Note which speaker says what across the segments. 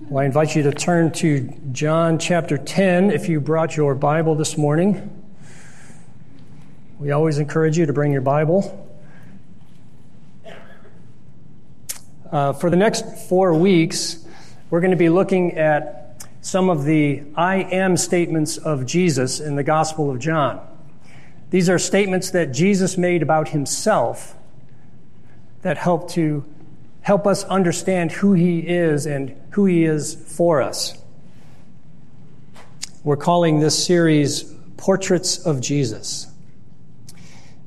Speaker 1: Well, I invite you to turn to John chapter 10 if you brought your Bible this morning. We always encourage you to bring your Bible. Uh, for the next four weeks, we're going to be looking at some of the I am statements of Jesus in the Gospel of John. These are statements that Jesus made about himself that help to help us understand who He is and who He is for us. We're calling this series Portraits of Jesus.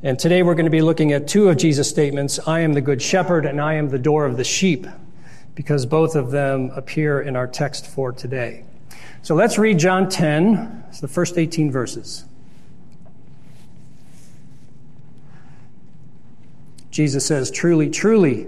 Speaker 1: And today we're going to be looking at two of Jesus' statements I am the Good Shepherd and I am the door of the sheep, because both of them appear in our text for today. So let's read John 10, it's the first 18 verses. Jesus says, Truly, truly,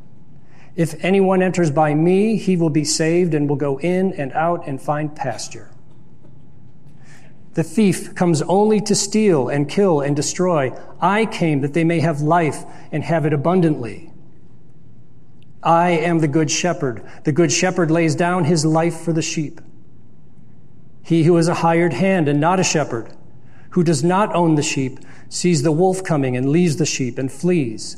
Speaker 1: If anyone enters by me, he will be saved and will go in and out and find pasture. The thief comes only to steal and kill and destroy. I came that they may have life and have it abundantly. I am the good shepherd. The good shepherd lays down his life for the sheep. He who is a hired hand and not a shepherd, who does not own the sheep, sees the wolf coming and leaves the sheep and flees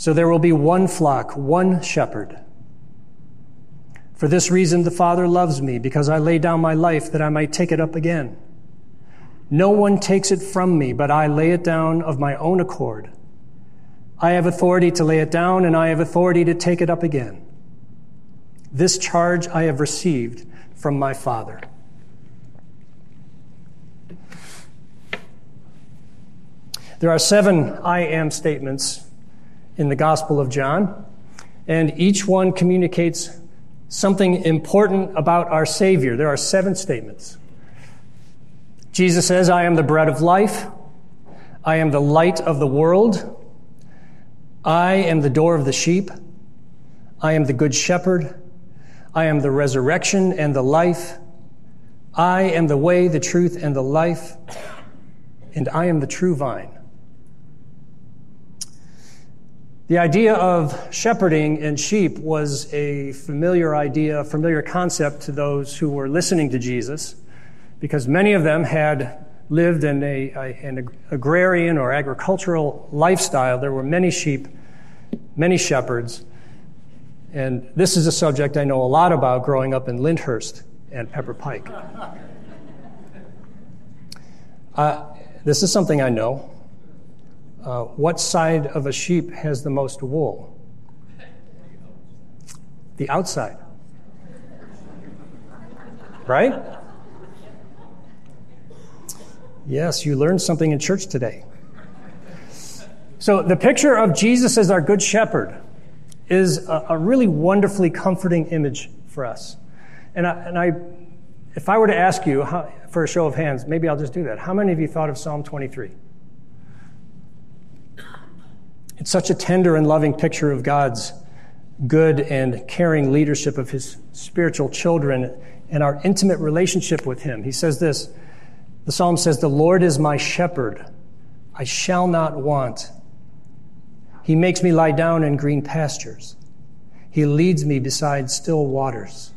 Speaker 1: So there will be one flock, one shepherd. For this reason, the Father loves me, because I lay down my life that I might take it up again. No one takes it from me, but I lay it down of my own accord. I have authority to lay it down, and I have authority to take it up again. This charge I have received from my Father. There are seven I am statements in the Gospel of John, and each one communicates something important about our Savior. There are seven statements. Jesus says, I am the bread of life. I am the light of the world. I am the door of the sheep. I am the good shepherd. I am the resurrection and the life. I am the way, the truth, and the life. And I am the true vine. The idea of shepherding and sheep was a familiar idea, a familiar concept to those who were listening to Jesus, because many of them had lived in a, a, an agrarian or agricultural lifestyle. There were many sheep, many shepherds. And this is a subject I know a lot about growing up in Lyndhurst and Pepper Pike. Uh, this is something I know. Uh, what side of a sheep has the most wool? The outside. Right? Yes, you learned something in church today. So, the picture of Jesus as our good shepherd is a, a really wonderfully comforting image for us. And I, and I, if I were to ask you how, for a show of hands, maybe I'll just do that. How many of you thought of Psalm 23? It's such a tender and loving picture of God's good and caring leadership of his spiritual children and our intimate relationship with him. He says this The psalm says, The Lord is my shepherd. I shall not want. He makes me lie down in green pastures. He leads me beside still waters.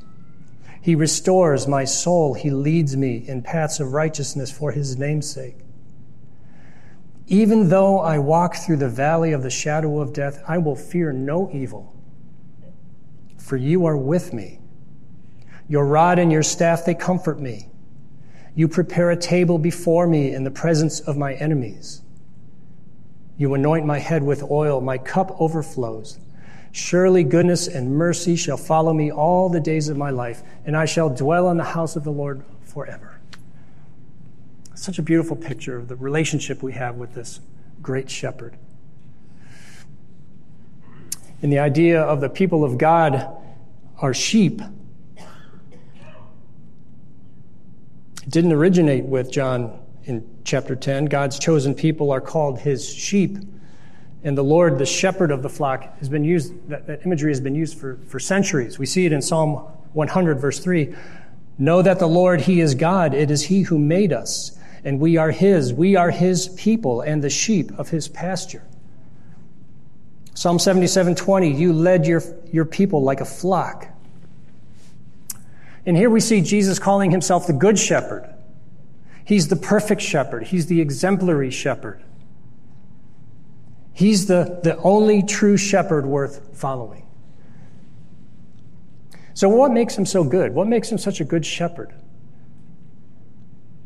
Speaker 1: He restores my soul. He leads me in paths of righteousness for his name's sake. Even though I walk through the valley of the shadow of death, I will fear no evil, for you are with me. Your rod and your staff, they comfort me. You prepare a table before me in the presence of my enemies. You anoint my head with oil, my cup overflows. Surely goodness and mercy shall follow me all the days of my life, and I shall dwell in the house of the Lord forever. Such a beautiful picture of the relationship we have with this great shepherd. And the idea of the people of God are sheep didn't originate with John in chapter 10. God's chosen people are called his sheep. And the Lord, the shepherd of the flock, has been used, that, that imagery has been used for, for centuries. We see it in Psalm 100, verse 3. Know that the Lord, he is God. It is he who made us, and we are his. We are his people and the sheep of his pasture. Psalm 77, 20. You led your, your people like a flock and here we see Jesus calling himself the Good Shepherd. He's the perfect shepherd. He's the exemplary shepherd. He's the, the only true shepherd worth following. So, what makes him so good? What makes him such a good shepherd?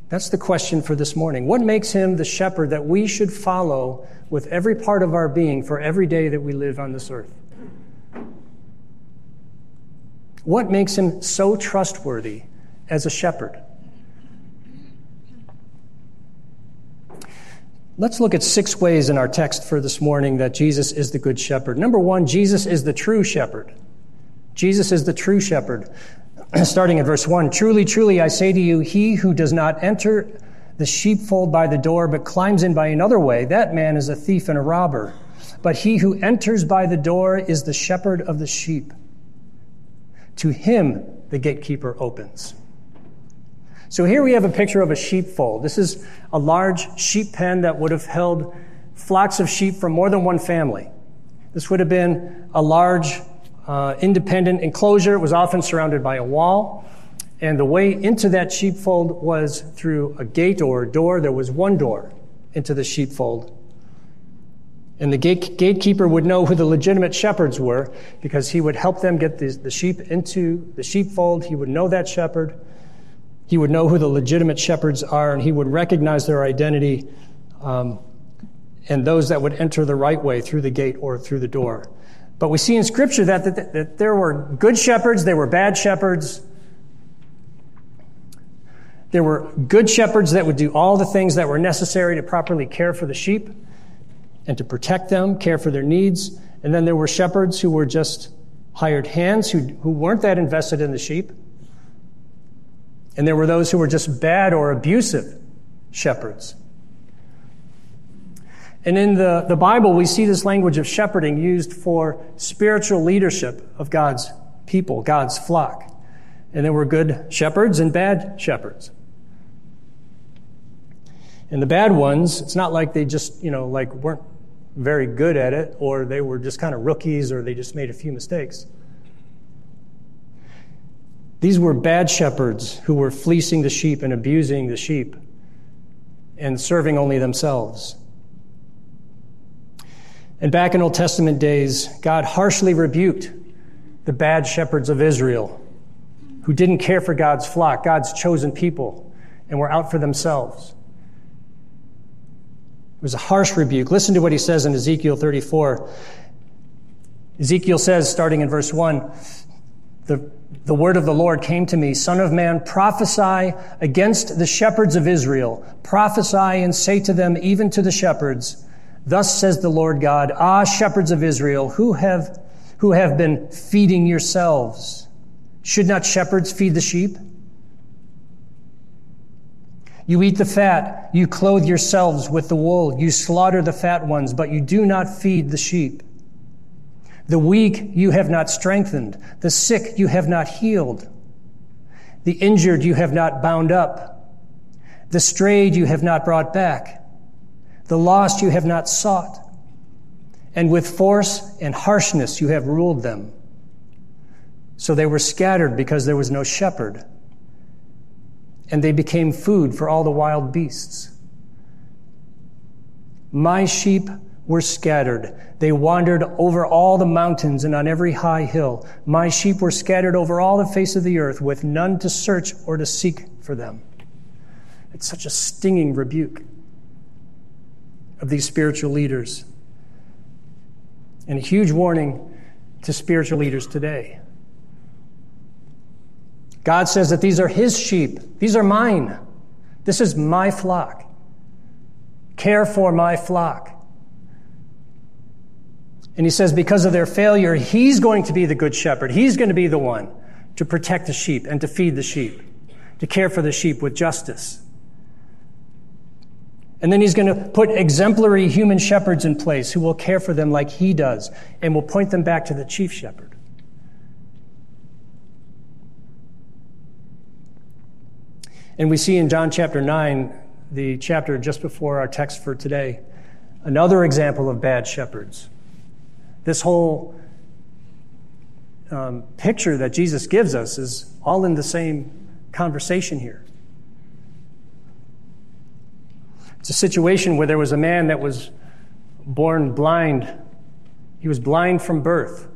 Speaker 1: That's the question for this morning. What makes him the shepherd that we should follow with every part of our being for every day that we live on this earth? What makes him so trustworthy as a shepherd? Let's look at six ways in our text for this morning that Jesus is the good shepherd. Number one, Jesus is the true shepherd. Jesus is the true shepherd. Starting at verse one, truly, truly, I say to you, he who does not enter the sheepfold by the door, but climbs in by another way, that man is a thief and a robber. But he who enters by the door is the shepherd of the sheep. To him, the gatekeeper opens. So here we have a picture of a sheepfold. This is a large sheep pen that would have held flocks of sheep from more than one family. This would have been a large, uh, independent enclosure. It was often surrounded by a wall. And the way into that sheepfold was through a gate or a door. There was one door into the sheepfold. And the gate, gatekeeper would know who the legitimate shepherds were because he would help them get the, the sheep into the sheepfold. He would know that shepherd. He would know who the legitimate shepherds are, and he would recognize their identity um, and those that would enter the right way through the gate or through the door. But we see in Scripture that, that, that there were good shepherds, there were bad shepherds. There were good shepherds that would do all the things that were necessary to properly care for the sheep and to protect them, care for their needs. And then there were shepherds who were just hired hands who, who weren't that invested in the sheep. And there were those who were just bad or abusive shepherds. And in the, the Bible, we see this language of shepherding used for spiritual leadership of God's people, God's flock. And there were good shepherds and bad shepherds. And the bad ones, it's not like they just, you know, like weren't very good at it, or they were just kind of rookies, or they just made a few mistakes. These were bad shepherds who were fleecing the sheep and abusing the sheep and serving only themselves. And back in Old Testament days, God harshly rebuked the bad shepherds of Israel who didn't care for God's flock, God's chosen people, and were out for themselves. It was a harsh rebuke. Listen to what he says in Ezekiel 34. Ezekiel says, starting in verse 1, the, the word of the Lord came to me, Son of man, prophesy against the shepherds of Israel. Prophesy and say to them, even to the shepherds, Thus says the Lord God, Ah, shepherds of Israel, who have, who have been feeding yourselves. Should not shepherds feed the sheep? You eat the fat, you clothe yourselves with the wool, you slaughter the fat ones, but you do not feed the sheep. The weak you have not strengthened, the sick you have not healed, the injured you have not bound up, The strayed you have not brought back. The lost you have not sought. And with force and harshness you have ruled them. So they were scattered because there was no shepherd. And they became food for all the wild beasts. My sheep were scattered. They wandered over all the mountains and on every high hill. My sheep were scattered over all the face of the earth with none to search or to seek for them. It's such a stinging rebuke of these spiritual leaders. And a huge warning to spiritual leaders today. God says that these are His sheep, these are mine. This is my flock. Care for my flock. And he says, because of their failure, he's going to be the good shepherd. He's going to be the one to protect the sheep and to feed the sheep, to care for the sheep with justice. And then he's going to put exemplary human shepherds in place who will care for them like he does and will point them back to the chief shepherd. And we see in John chapter 9, the chapter just before our text for today, another example of bad shepherds. This whole um, picture that Jesus gives us is all in the same conversation here. It's a situation where there was a man that was born blind. He was blind from birth.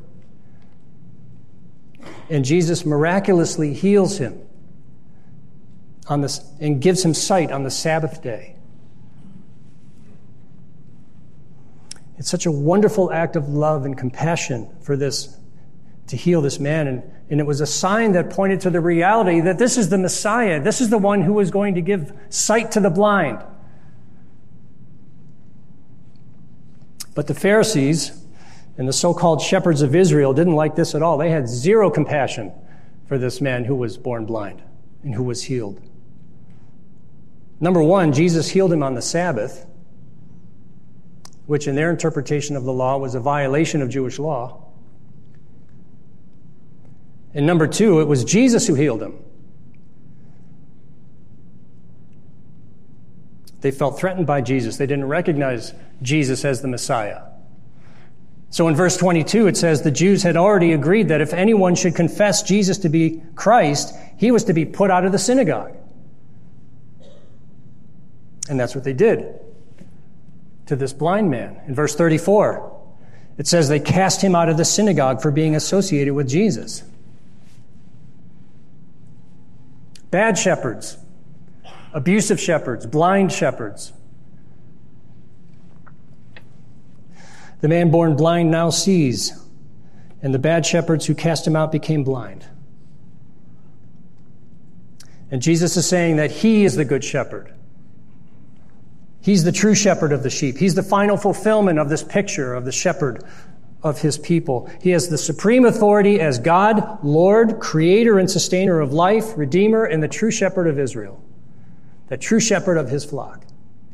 Speaker 1: And Jesus miraculously heals him on this, and gives him sight on the Sabbath day. It's such a wonderful act of love and compassion for this, to heal this man. And, and it was a sign that pointed to the reality that this is the Messiah. This is the one who was going to give sight to the blind. But the Pharisees and the so called shepherds of Israel didn't like this at all. They had zero compassion for this man who was born blind and who was healed. Number one, Jesus healed him on the Sabbath, which in their interpretation of the law was a violation of Jewish law. And number two, it was Jesus who healed him. They felt threatened by Jesus. They didn't recognize Jesus as the Messiah. So in verse 22, it says the Jews had already agreed that if anyone should confess Jesus to be Christ, he was to be put out of the synagogue. And that's what they did to this blind man. In verse 34, it says they cast him out of the synagogue for being associated with Jesus. Bad shepherds abusive shepherds, blind shepherds. The man born blind now sees, and the bad shepherds who cast him out became blind. And Jesus is saying that he is the good shepherd. He's the true shepherd of the sheep. He's the final fulfillment of this picture of the shepherd of his people. He has the supreme authority as God, Lord, creator and sustainer of life, redeemer, and the true shepherd of Israel the true shepherd of his flock,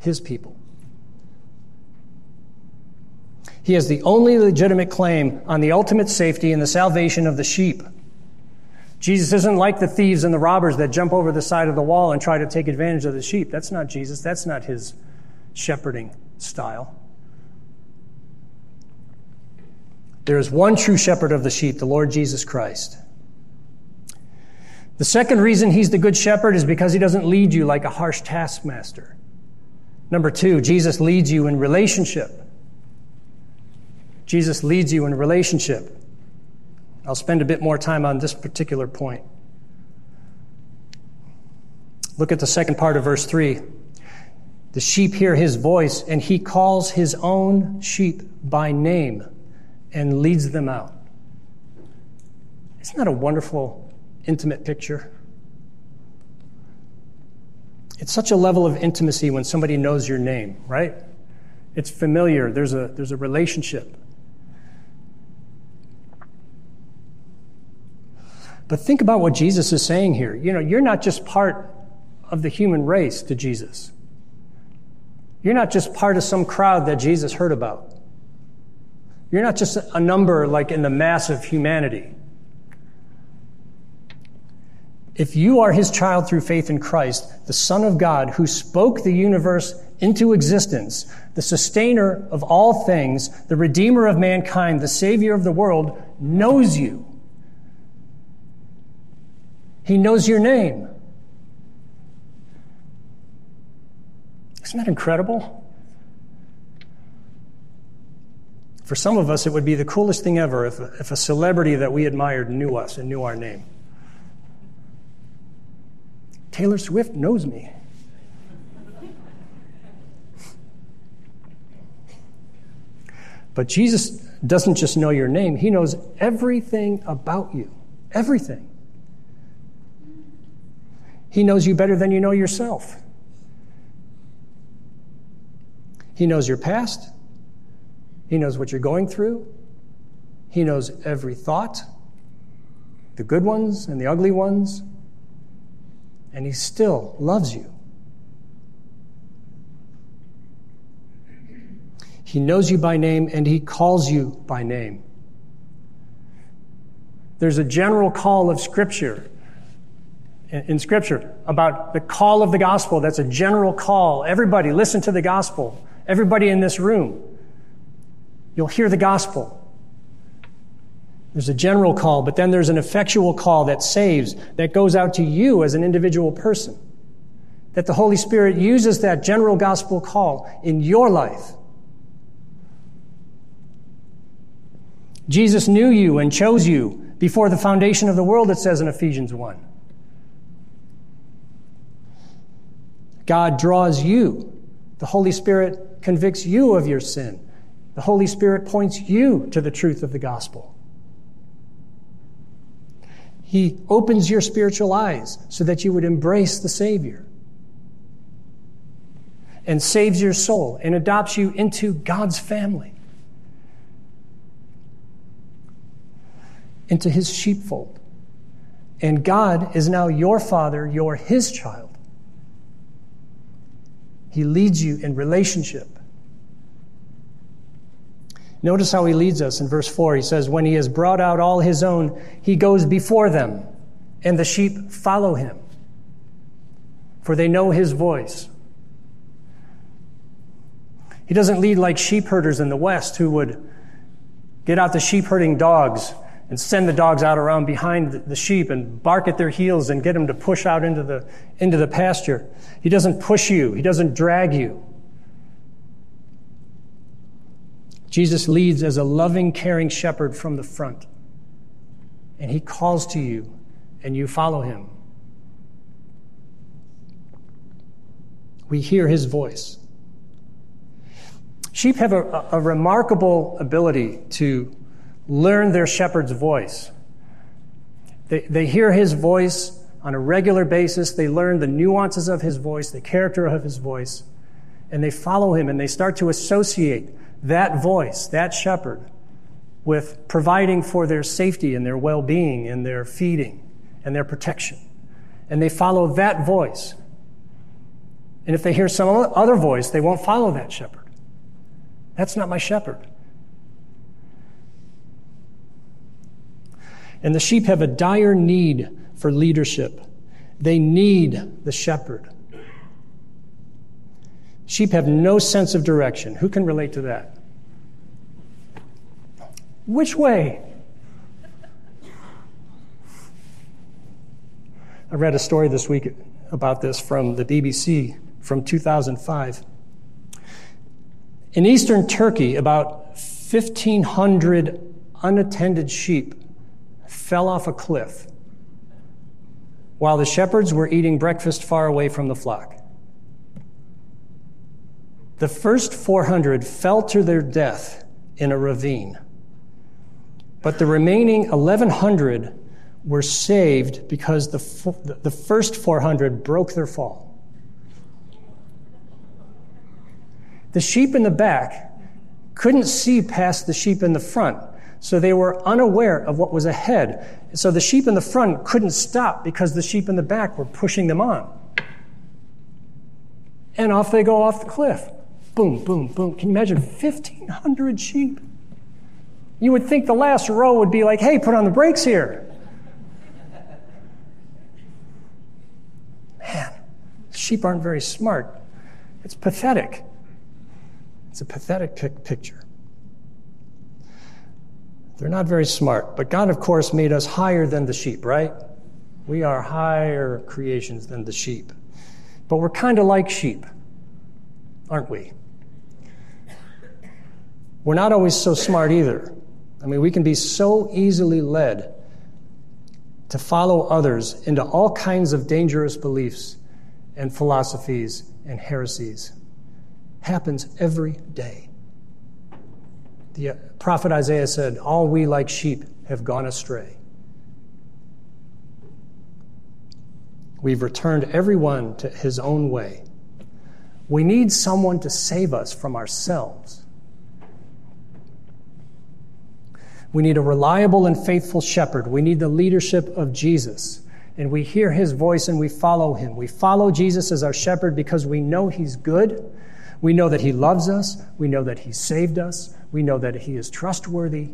Speaker 1: his people. He has the only legitimate claim on the ultimate safety and the salvation of the sheep. Jesus isn't like the thieves and the robbers that jump over the side of the wall and try to take advantage of the sheep. That's not Jesus. That's not his shepherding style. There is one true shepherd of the sheep, the Lord Jesus Christ. The second reason he's the good shepherd is because he doesn't lead you like a harsh taskmaster. Number two, Jesus leads you in relationship. Jesus leads you in relationship. I'll spend a bit more time on this particular point. Look at the second part of verse 3. The sheep hear his voice, and he calls his own sheep by name and leads them out. Isn't that a wonderful intimate picture. It's such a level of intimacy when somebody knows your name, right? It's familiar, there's a, there's a relationship. But think about what Jesus is saying here. You know, you're not just part of the human race to Jesus. You're not just part of some crowd that Jesus heard about. You're not just a number like in the mass of humanity. If you are his child through faith in Christ, the Son of God, who spoke the universe into existence, the sustainer of all things, the redeemer of mankind, the savior of the world, knows you. He knows your name. Isn't that incredible? For some of us, it would be the coolest thing ever if, if a celebrity that we admired knew us and knew our name. Taylor Swift knows me. But Jesus doesn't just know your name, He knows everything about you. Everything. He knows you better than you know yourself. He knows your past. He knows what you're going through. He knows every thought, the good ones and the ugly ones and He still loves you. He knows you by name and He calls you by name. There's a general call of Scripture in Scripture about the call of the gospel. That's a general call. Everybody, listen to the gospel. Everybody in this room, you'll hear the gospel. There's a general call, but then there's an effectual call that saves, that goes out to you as an individual person. That the Holy Spirit uses that general gospel call in your life. Jesus knew you and chose you before the foundation of the world, it says in Ephesians 1. God draws you. The Holy Spirit convicts you of your sin. The Holy Spirit points you to the truth of the gospel. He opens your spiritual eyes so that you would embrace the Savior and saves your soul and adopts you into God's family, into His sheepfold. And God is now your Father, you're His child. He leads you in relationship Notice how he leads us in verse 4. He says, When he has brought out all his own, he goes before them, and the sheep follow him, for they know his voice. He doesn't lead like sheep herders in the West who would get out the sheep herding dogs and send the dogs out around behind the sheep and bark at their heels and get them to push out into the, into the pasture. He doesn't push you. He doesn't drag you. Jesus leads as a loving, caring shepherd from the front. And he calls to you, and you follow him. We hear his voice. Sheep have a, a remarkable ability to learn their shepherd's voice. They, they hear his voice on a regular basis. They learn the nuances of his voice, the character of his voice, and they follow him and they start to associate that voice, that shepherd, with providing for their safety and their well being and their feeding and their protection. And they follow that voice. And if they hear some other voice, they won't follow that shepherd. That's not my shepherd. And the sheep have a dire need for leadership. They need the shepherd. Sheep have no sense of direction. Who can relate to that? Which way? I read a story this week about this from the BBC from 2005. In eastern Turkey, about 1,500 unattended sheep fell off a cliff while the shepherds were eating breakfast far away from the flock. The first 400 fell to their death in a ravine, but the remaining 1,100 were saved because the, the first 400 broke their fall. The sheep in the back couldn't see past the sheep in the front, so they were unaware of what was ahead. So the sheep in the front couldn't stop because the sheep in the back were pushing them on. And off they go off the cliff boom, boom, boom. Can you imagine 1,500 sheep? You would think the last row would be like, hey, put on the brakes here. Man, sheep aren't very smart. It's pathetic. It's a pathetic pic- picture. They're not very smart. But God, of course, made us higher than the sheep, right? We are higher creations than the sheep. But we're kind of like sheep, aren't we? We're not always so smart either. I mean, we can be so easily led to follow others into all kinds of dangerous beliefs and philosophies and heresies. Happens every day. The uh, prophet Isaiah said, All we like sheep have gone astray. We've returned everyone to his own way. We need someone to save us from ourselves. We need a reliable and faithful shepherd. We need the leadership of Jesus. And we hear his voice and we follow him. We follow Jesus as our shepherd because we know he's good. We know that he loves us. We know that he saved us. We know that he is trustworthy.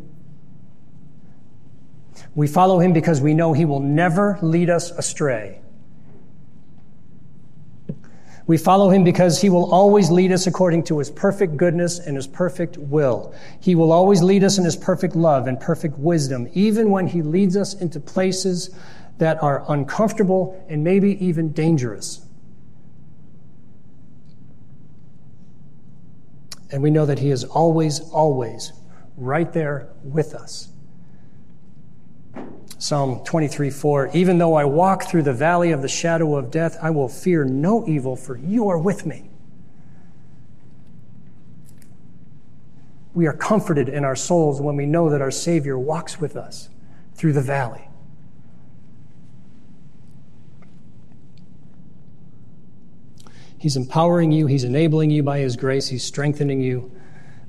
Speaker 1: We follow him because we know he will never lead us astray. We follow him because he will always lead us according to his perfect goodness and his perfect will. He will always lead us in his perfect love and perfect wisdom, even when he leads us into places that are uncomfortable and maybe even dangerous. And we know that he is always, always right there with us. Psalm 23 4 Even though I walk through the valley of the shadow of death, I will fear no evil, for you are with me. We are comforted in our souls when we know that our Savior walks with us through the valley. He's empowering you, He's enabling you by His grace, He's strengthening you.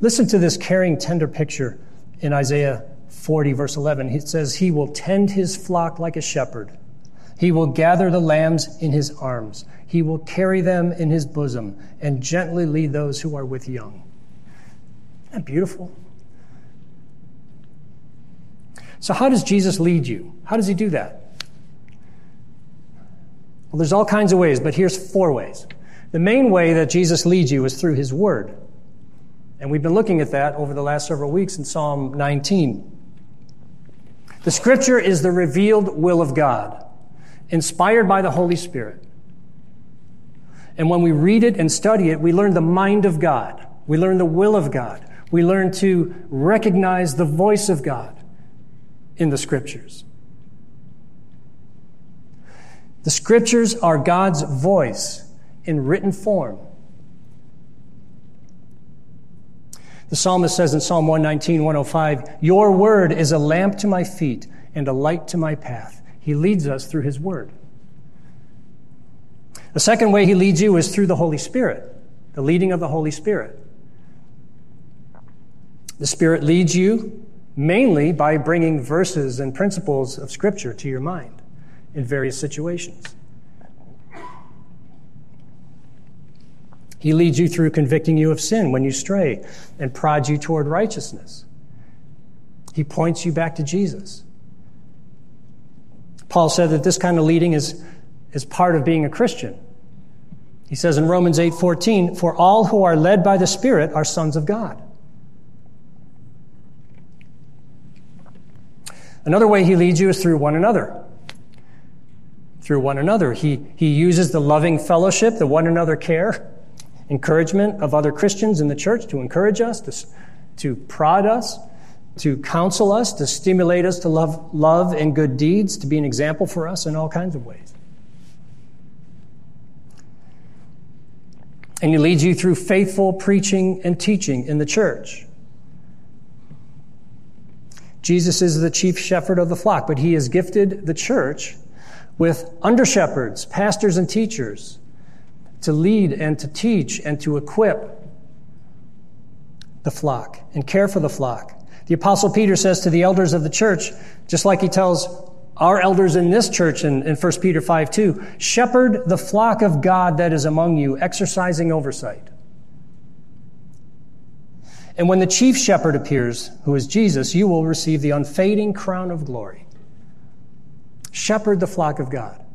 Speaker 1: Listen to this caring, tender picture in Isaiah 40, verse 11, it says, He will tend his flock like a shepherd. He will gather the lambs in his arms. He will carry them in his bosom and gently lead those who are with young. Isn't that beautiful? So, how does Jesus lead you? How does he do that? Well, there's all kinds of ways, but here's four ways. The main way that Jesus leads you is through his word. And we've been looking at that over the last several weeks in Psalm 19. The scripture is the revealed will of God, inspired by the Holy Spirit. And when we read it and study it, we learn the mind of God. We learn the will of God. We learn to recognize the voice of God in the scriptures. The scriptures are God's voice in written form. The psalmist says in Psalm 119, 105, Your word is a lamp to my feet and a light to my path. He leads us through his word. The second way he leads you is through the Holy Spirit, the leading of the Holy Spirit. The Spirit leads you mainly by bringing verses and principles of Scripture to your mind in various situations. He leads you through convicting you of sin when you stray and prods you toward righteousness. He points you back to Jesus. Paul said that this kind of leading is, is part of being a Christian. He says in Romans 8:14, "For all who are led by the Spirit are sons of God." Another way he leads you is through one another. Through one another. He, he uses the loving fellowship, the one another care, encouragement of other Christians in the church to encourage us, to, to prod us, to counsel us, to stimulate us to love, love and good deeds, to be an example for us in all kinds of ways. And he leads you through faithful preaching and teaching in the church. Jesus is the chief shepherd of the flock, but he has gifted the church with under shepherds, pastors, and teachers to lead and to teach and to equip the flock and care for the flock. The apostle Peter says to the elders of the church, just like he tells our elders in this church in, in 1 Peter 5 2, shepherd the flock of God that is among you, exercising oversight. And when the chief shepherd appears, who is Jesus, you will receive the unfading crown of glory. Shepherd the flock of God.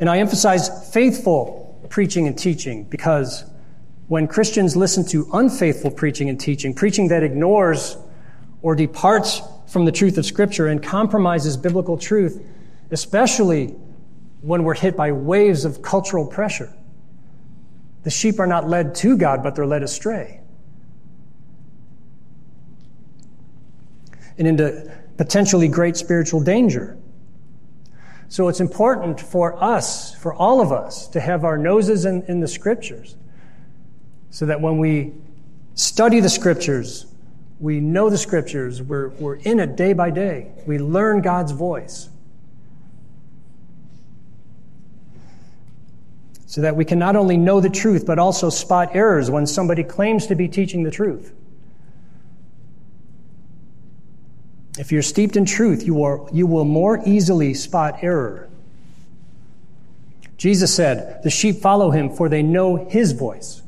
Speaker 1: And I emphasize faithful preaching and teaching because when Christians listen to unfaithful preaching and teaching, preaching that ignores or departs from the truth of Scripture and compromises biblical truth, especially when we're hit by waves of cultural pressure, the sheep are not led to God, but they're led astray. And into potentially great spiritual danger. So it's important for us, for all of us, to have our noses in, in the scriptures so that when we study the scriptures, we know the scriptures, we're, we're in it day by day. We learn God's voice. So that we can not only know the truth, but also spot errors when somebody claims to be teaching the truth. If you're steeped in truth, you, are, you will more easily spot error. Jesus said, The sheep follow him, for they know his voice.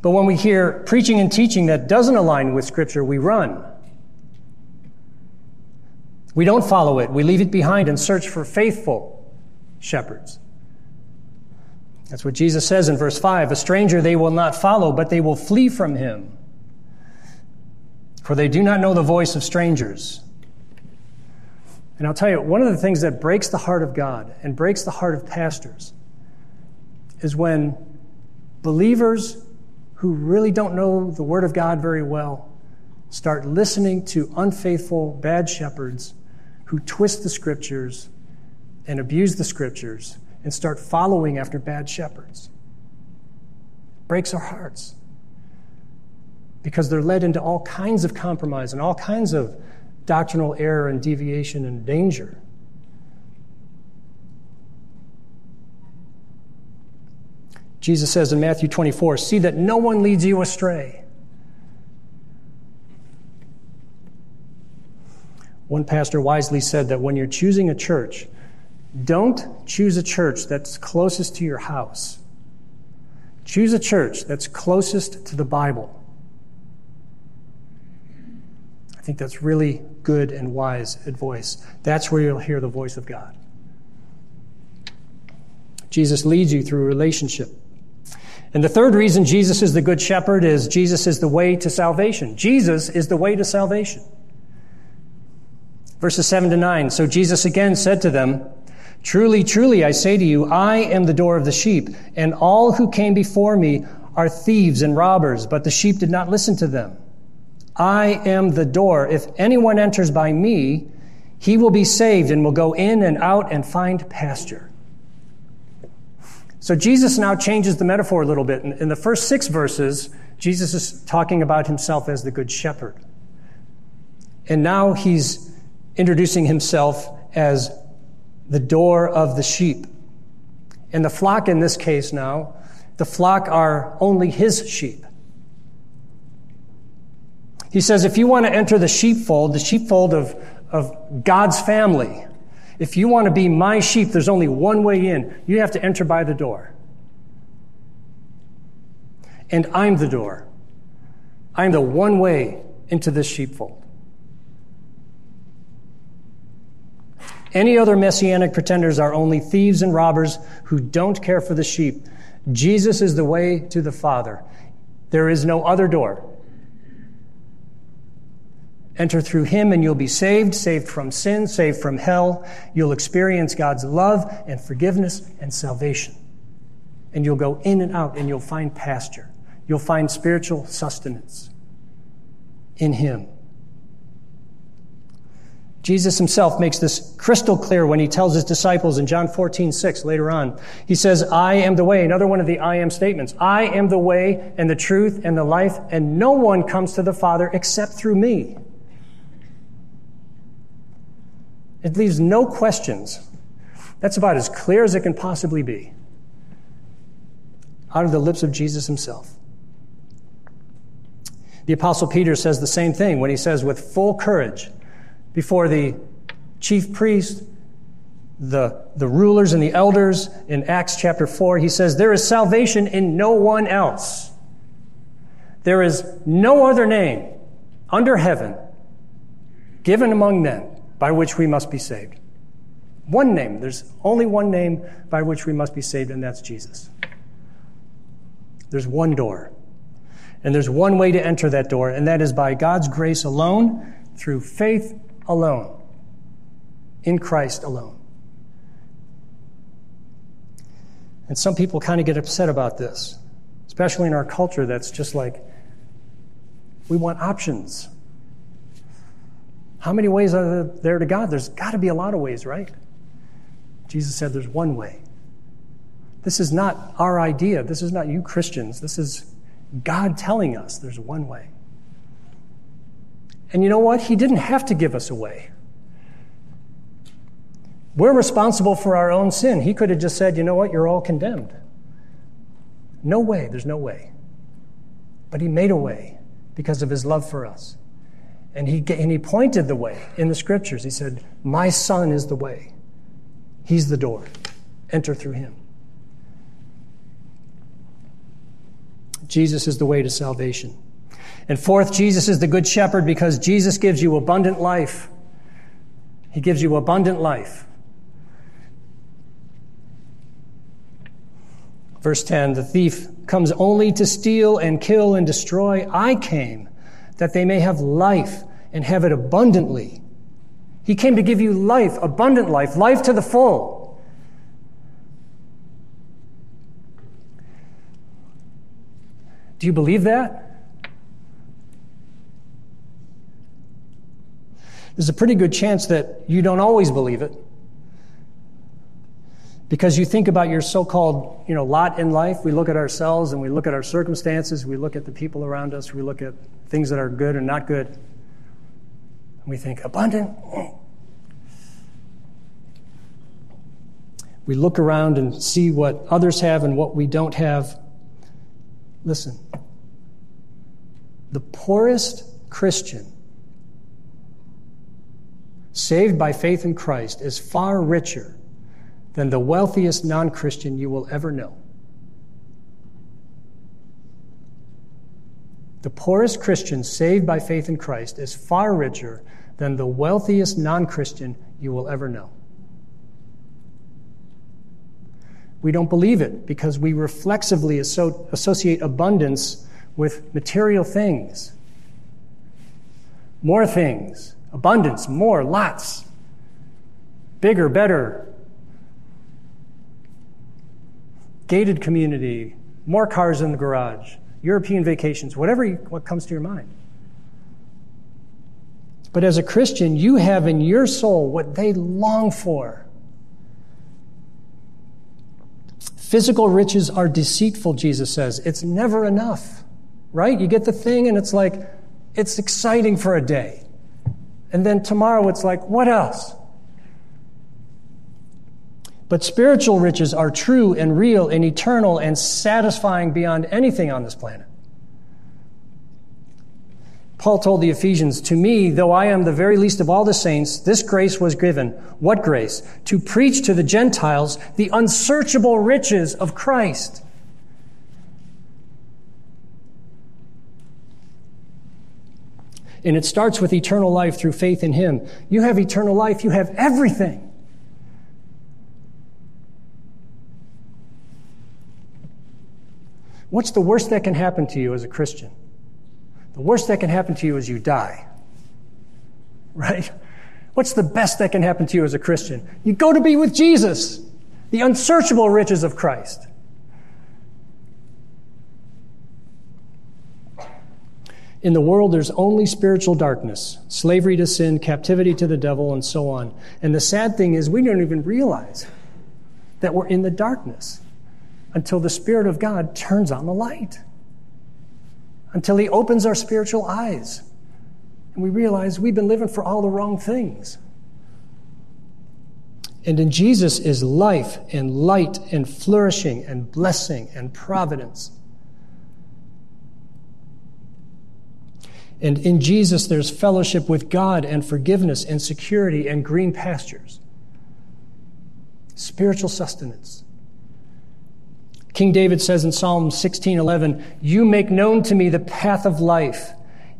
Speaker 1: But when we hear preaching and teaching that doesn't align with Scripture, we run. We don't follow it. We leave it behind and search for faithful shepherds. That's what Jesus says in verse 5 A stranger they will not follow, but they will flee from him for they do not know the voice of strangers. And I'll tell you, one of the things that breaks the heart of God and breaks the heart of pastors is when believers who really don't know the Word of God very well start listening to unfaithful, bad shepherds who twist the Scriptures and abuse the Scriptures and start following after bad shepherds. breaks our hearts because they're led into all kinds of compromise and all kinds of doctrinal error and deviation and danger. Jesus says in Matthew 24, See that no one leads you astray. One pastor wisely said that when you're choosing a church, don't choose a church that's closest to your house. Choose a church that's closest to the Bible. Think that's really good and wise advice. That's where you'll hear the voice of God. Jesus leads you through relationship. And the third reason Jesus is the good shepherd is Jesus is the way to salvation. Jesus is the way to salvation. Verses 7 to 9. So Jesus again said to them, Truly, truly, I say to you, I am the door of the sheep, and all who came before me are thieves and robbers, but the sheep did not listen to them. I am the door. If anyone enters by me, he will be saved and will go in and out and find pasture. So Jesus now changes the metaphor a little bit. In, the first six verses, Jesus is talking about himself as the good shepherd. And now he's introducing himself as the door of the sheep. And the flock in this case now, the flock are only his sheep. He says, if you want to enter the sheepfold, the sheepfold of, of God's family, if you want to be my sheep, there's only one way in. You have to enter by the door. And I'm the door. I'm the one way into this sheepfold. Any other messianic pretenders are only thieves and robbers who don't care for the sheep. Jesus is the way to the Father. There is no other door. Enter through him and you'll be saved, saved from sin, saved from hell. You'll experience God's love and forgiveness and salvation. And you'll go in and out and you'll find pasture. You'll find spiritual sustenance in him. Jesus himself makes this crystal clear when he tells his disciples in John 14, 6 later on. He says, I am the way. Another one of the I am statements. I am the way and the truth and the life, and no one comes to the Father except through me. It leaves no questions. That's about as clear as it can possibly be out of the lips of Jesus himself. The Apostle Peter says the same thing when he says, with full courage, before the chief priest, the, the rulers, and the elders in Acts chapter 4, he says, There is salvation in no one else. There is no other name under heaven given among men by which we must be saved. One name. There's only one name by which we must be saved, and that's Jesus. There's one door. And there's one way to enter that door, and that is by God's grace alone, through faith alone, in Christ alone. And some people kind of get upset about this, especially in our culture that's just like, we want options. How many ways are there to God? There's got to be a lot of ways, right? Jesus said there's one way. This is not our idea. This is not you Christians. This is God telling us there's one way. And you know what? He didn't have to give us a way. We're responsible for our own sin. He could have just said, you know what? You're all condemned. No way. There's no way. But he made a way because of his love for us. And he, and he pointed the way in the scriptures. He said, My son is the way. He's the door. Enter through him. Jesus is the way to salvation. And fourth, Jesus is the good shepherd because Jesus gives you abundant life. He gives you abundant life. Verse 10 The thief comes only to steal and kill and destroy. I came that they may have life and have it abundantly. He came to give you life, abundant life, life to the full. Do you believe that? There's a pretty good chance that you don't always believe it. Because you think about your so called you know, lot in life. We look at ourselves and we look at our circumstances, we look at the people around us, we look at things that are good and not good. We think, abundant? We look around and see what others have and what we don't have. Listen, the poorest Christian saved by faith in Christ is far richer than the wealthiest non Christian you will ever know. The poorest Christian saved by faith in Christ is far richer than the wealthiest non Christian you will ever know. We don't believe it because we reflexively associate abundance with material things. More things, abundance, more, lots, bigger, better, gated community, more cars in the garage, European vacations, whatever you, what comes to your mind. But as a Christian, you have in your soul what they long for Physical riches are deceitful, Jesus says. It's never enough, right? You get the thing and it's like, it's exciting for a day. And then tomorrow it's like, what else? But spiritual riches are true and real and eternal and satisfying beyond anything on this planet. Paul told the Ephesians, To me, though I am the very least of all the saints, this grace was given. What grace? To preach to the Gentiles the unsearchable riches of Christ. And it starts with eternal life through faith in Him. You have eternal life, you have everything. What's the worst that can happen to you as a Christian? The worst that can happen to you is you die. Right? What's the best that can happen to you as a Christian? You go to be with Jesus, the unsearchable riches of Christ. In the world, there's only spiritual darkness, slavery to sin, captivity to the devil, and so on. And the sad thing is, we don't even realize that we're in the darkness until the Spirit of God turns on the light until He opens our spiritual eyes. And we realize we've been living for all the wrong things. And in Jesus is life and light and flourishing and blessing and providence. And in Jesus, there's fellowship with God and forgiveness and security and green pastures, spiritual sustenance. King David says in Psalm 16:11, "You make known to me the path of life.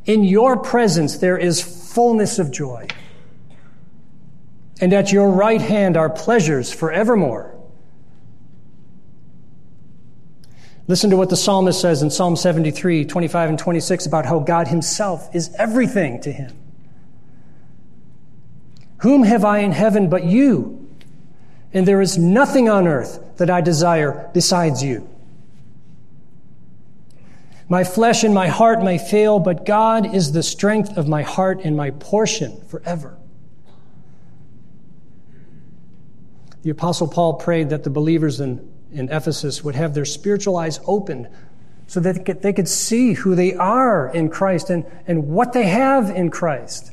Speaker 1: In your presence there is fullness of joy." And at your right hand are pleasures forevermore. Listen to what the psalmist says in Psalm 73, 25 and 26 about how God himself is everything to him. Whom have I in heaven but you? And there is nothing on earth that I desire besides you. My flesh and my heart may fail, but God is the strength of my heart and my portion forever. The Apostle Paul prayed that the believers in, in Ephesus would have their spiritual eyes opened so that they could, they could see who they are in Christ and, and what they have in Christ.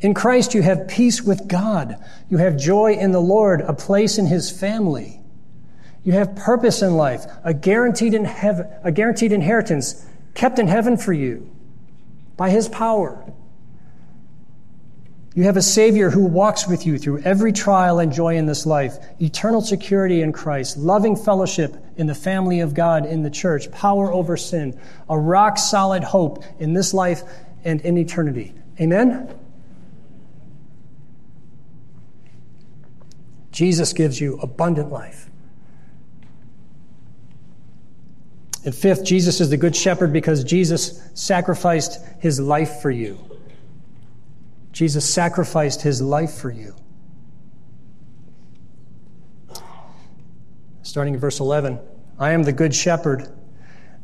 Speaker 1: In Christ, you have peace with God. You have joy in the Lord, a place in His family. You have purpose in life, a guaranteed, in heaven, a guaranteed inheritance kept in heaven for you by His power. You have a Savior who walks with you through every trial and joy in this life, eternal security in Christ, loving fellowship in the family of God in the church, power over sin, a rock solid hope in this life and in eternity. Amen? Jesus gives you abundant life. And fifth, Jesus is the good shepherd because Jesus sacrificed his life for you. Jesus sacrificed his life for you. Starting in verse 11 I am the good shepherd.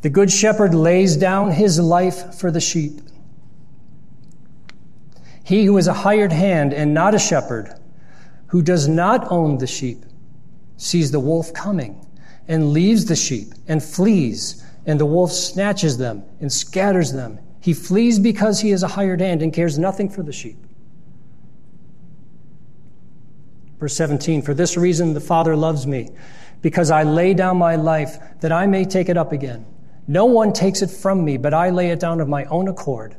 Speaker 1: The good shepherd lays down his life for the sheep. He who is a hired hand and not a shepherd, who does not own the sheep, sees the wolf coming and leaves the sheep and flees, and the wolf snatches them and scatters them. He flees because he is a hired hand and cares nothing for the sheep. Verse 17 For this reason the Father loves me, because I lay down my life that I may take it up again. No one takes it from me, but I lay it down of my own accord.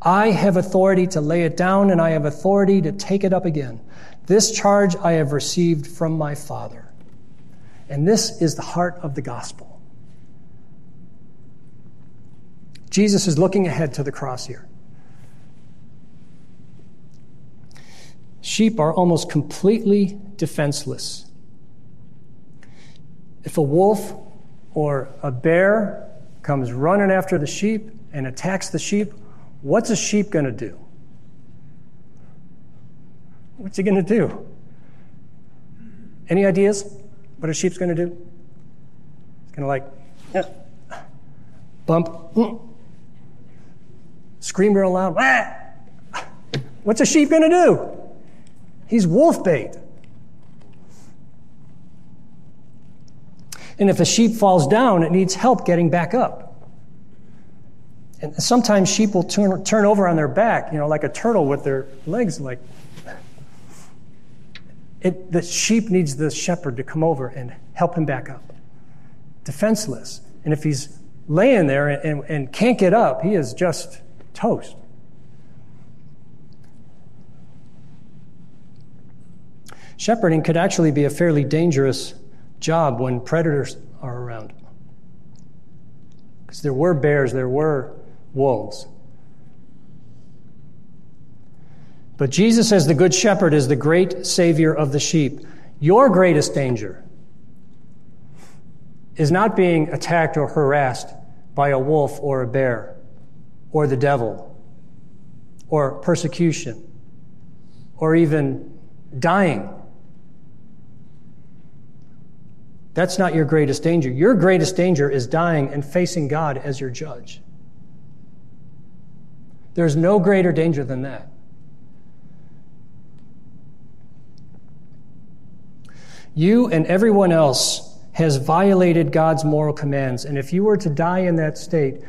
Speaker 1: I have authority to lay it down, and I have authority to take it up again. This charge I have received from my Father. And this is the heart of the gospel. Jesus is looking ahead to the cross here. Sheep are almost completely defenseless. If a wolf or a bear comes running after the sheep and attacks the sheep, what's a sheep going to do? What's he going to do? Any ideas what a sheep's going to do? It's going to like yeah, bump, scream real loud. Ah! What's a sheep going to do? He's wolf bait. And if a sheep falls down, it needs help getting back up. And sometimes sheep will turn, turn over on their back, you know, like a turtle with their legs like it, the sheep needs the shepherd to come over and help him back up. Defenseless. And if he's laying there and, and, can't get up, he is just toast. Shepherding could actually be a fairly dangerous job when predators are around. Because there were bears, there were wolves. But Jesus, as the Good Shepherd, is the great Savior of the sheep. Your greatest danger is not being attacked or harassed by a wolf or a bear or the devil or persecution or even dying. That's not your greatest danger. Your greatest danger is dying and facing God as your judge. There's no greater danger than that. You and everyone else has violated God's moral commands. And if you were to die in that state,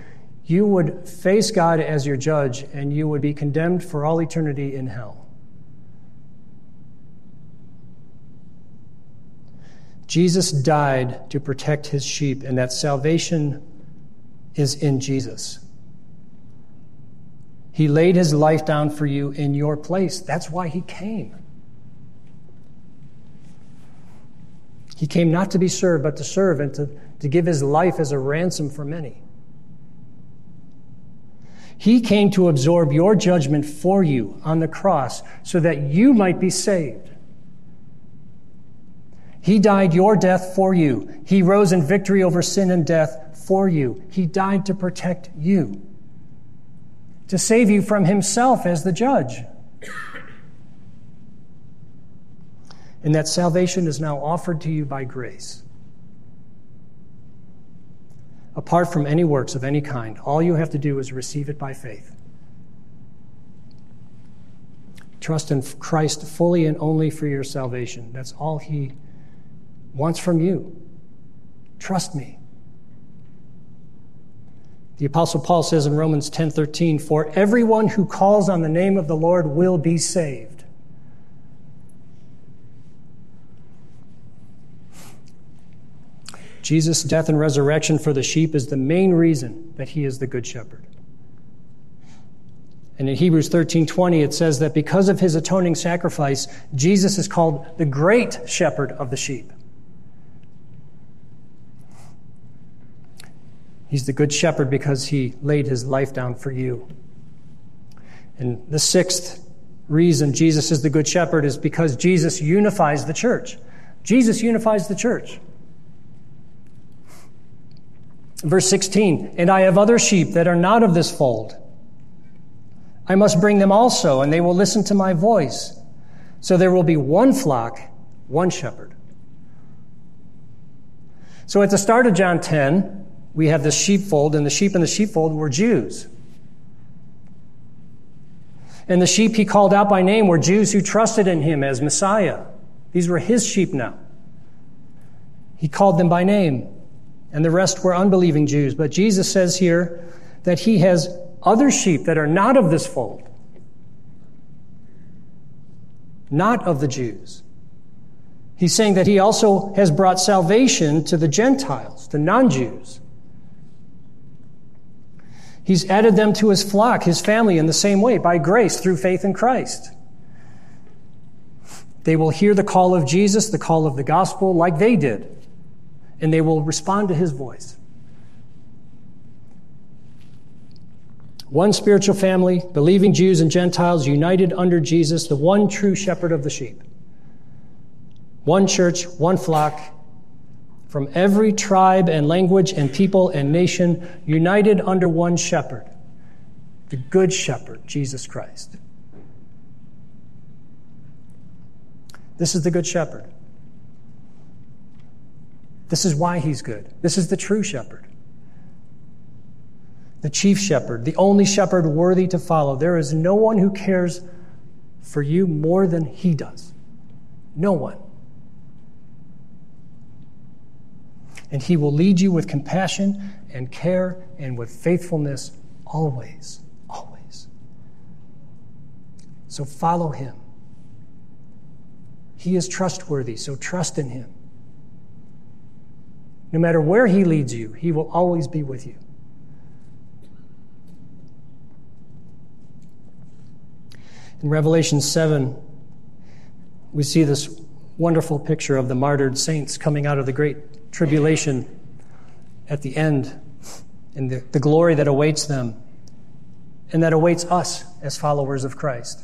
Speaker 1: you would face God as your judge and you would be condemned for all eternity in hell. Jesus died to protect his sheep, and that salvation is in Jesus. He laid his life down for you in your place. That's why he came. He came not to be served, but to serve and to, to give his life as a ransom for many. He came to absorb your judgment for you on the cross so that you might be saved. He died your death for you. He rose in victory over sin and death for you. He died to protect you, to save you from himself as the judge. And that salvation is now offered to you by grace. Apart from any works of any kind, all you have to do is receive it by faith. Trust in Christ fully and only for your salvation. That's all He wants from you. Trust me. The apostle Paul says in Romans 10:13, "For everyone who calls on the name of the Lord will be saved." Jesus' death and resurrection for the sheep is the main reason that he is the good shepherd. And in Hebrews 13:20 it says that because of his atoning sacrifice, Jesus is called the great shepherd of the sheep. He's the good shepherd because he laid his life down for you. And the sixth reason Jesus is the good shepherd is because Jesus unifies the church. Jesus unifies the church. Verse 16, and I have other sheep that are not of this fold. I must bring them also, and they will listen to my voice. So there will be one flock, one shepherd. So at the start of John 10, we have this sheepfold, and the sheep in the sheepfold were Jews. And the sheep he called out by name were Jews who trusted in him as Messiah. These were his sheep now. He called them by name, and the rest were unbelieving Jews. But Jesus says here that he has other sheep that are not of this fold, not of the Jews. He's saying that he also has brought salvation to the Gentiles, the non Jews. He's added them to his flock, his family, in the same way, by grace, through faith in Christ. They will hear the call of Jesus, the call of the gospel, like they did, and they will respond to his voice. One spiritual family, believing Jews and Gentiles united under Jesus, the one true shepherd of the sheep. One church, one flock, from every tribe and language and people and nation, united under one shepherd, the Good Shepherd, Jesus Christ. This is the Good Shepherd. This is why he's good. This is the true shepherd. The chief shepherd, the only shepherd worthy to follow. There is no one who cares for you more than he does. No one. and He will lead you with compassion and care and with faithfulness always. Always. So follow Him. He is trustworthy, so trust in Him. No matter where He leads you, He will always be with you. In Revelation 7, we see this wonderful picture of the martyred saints coming out of the great tribulation at the end and the, the glory that awaits them and that awaits us as followers of Christ.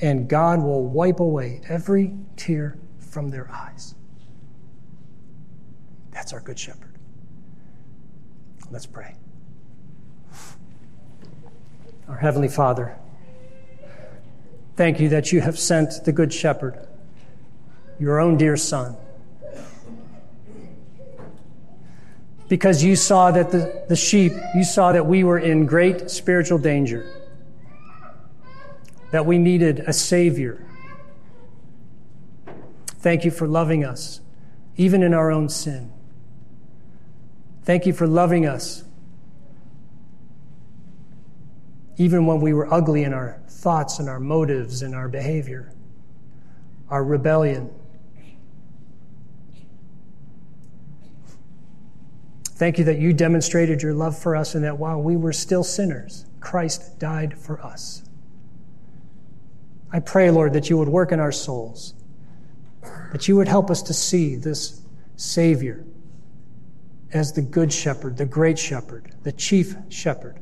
Speaker 1: and God will wipe away every tear from their eyes. That's our good shepherd. Let's pray. Our Heavenly Father, thank you that you have sent the Good Shepherd, your own dear Son because you saw that the, the sheep, you saw that we were in great spiritual danger, that we needed a Savior. Thank you for loving us, even in our own sin. Thank you for loving us even when we were ugly in our thoughts and our motives and our behavior, our rebellion. Thank you that you demonstrated your love for us and that while we were still sinners, Christ died for us. I pray, Lord, that you would work in our souls, that you would help us to see this Savior as the Good Shepherd, the Great Shepherd, the Chief Shepherd.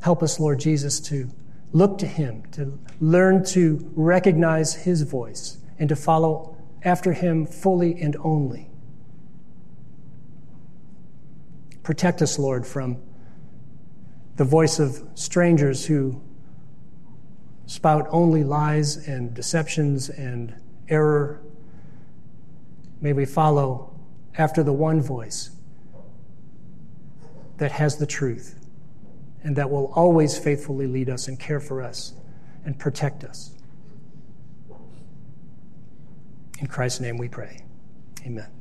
Speaker 1: Help us, Lord Jesus, to look to Him, to learn to recognize His voice, and to follow after Him fully and only. Protect us, Lord, from the voice of strangers who spout only lies and deceptions and error. May we follow after the one voice that has the truth and that will always faithfully lead us and care for us and protect us. In Christ's name we pray. Amen.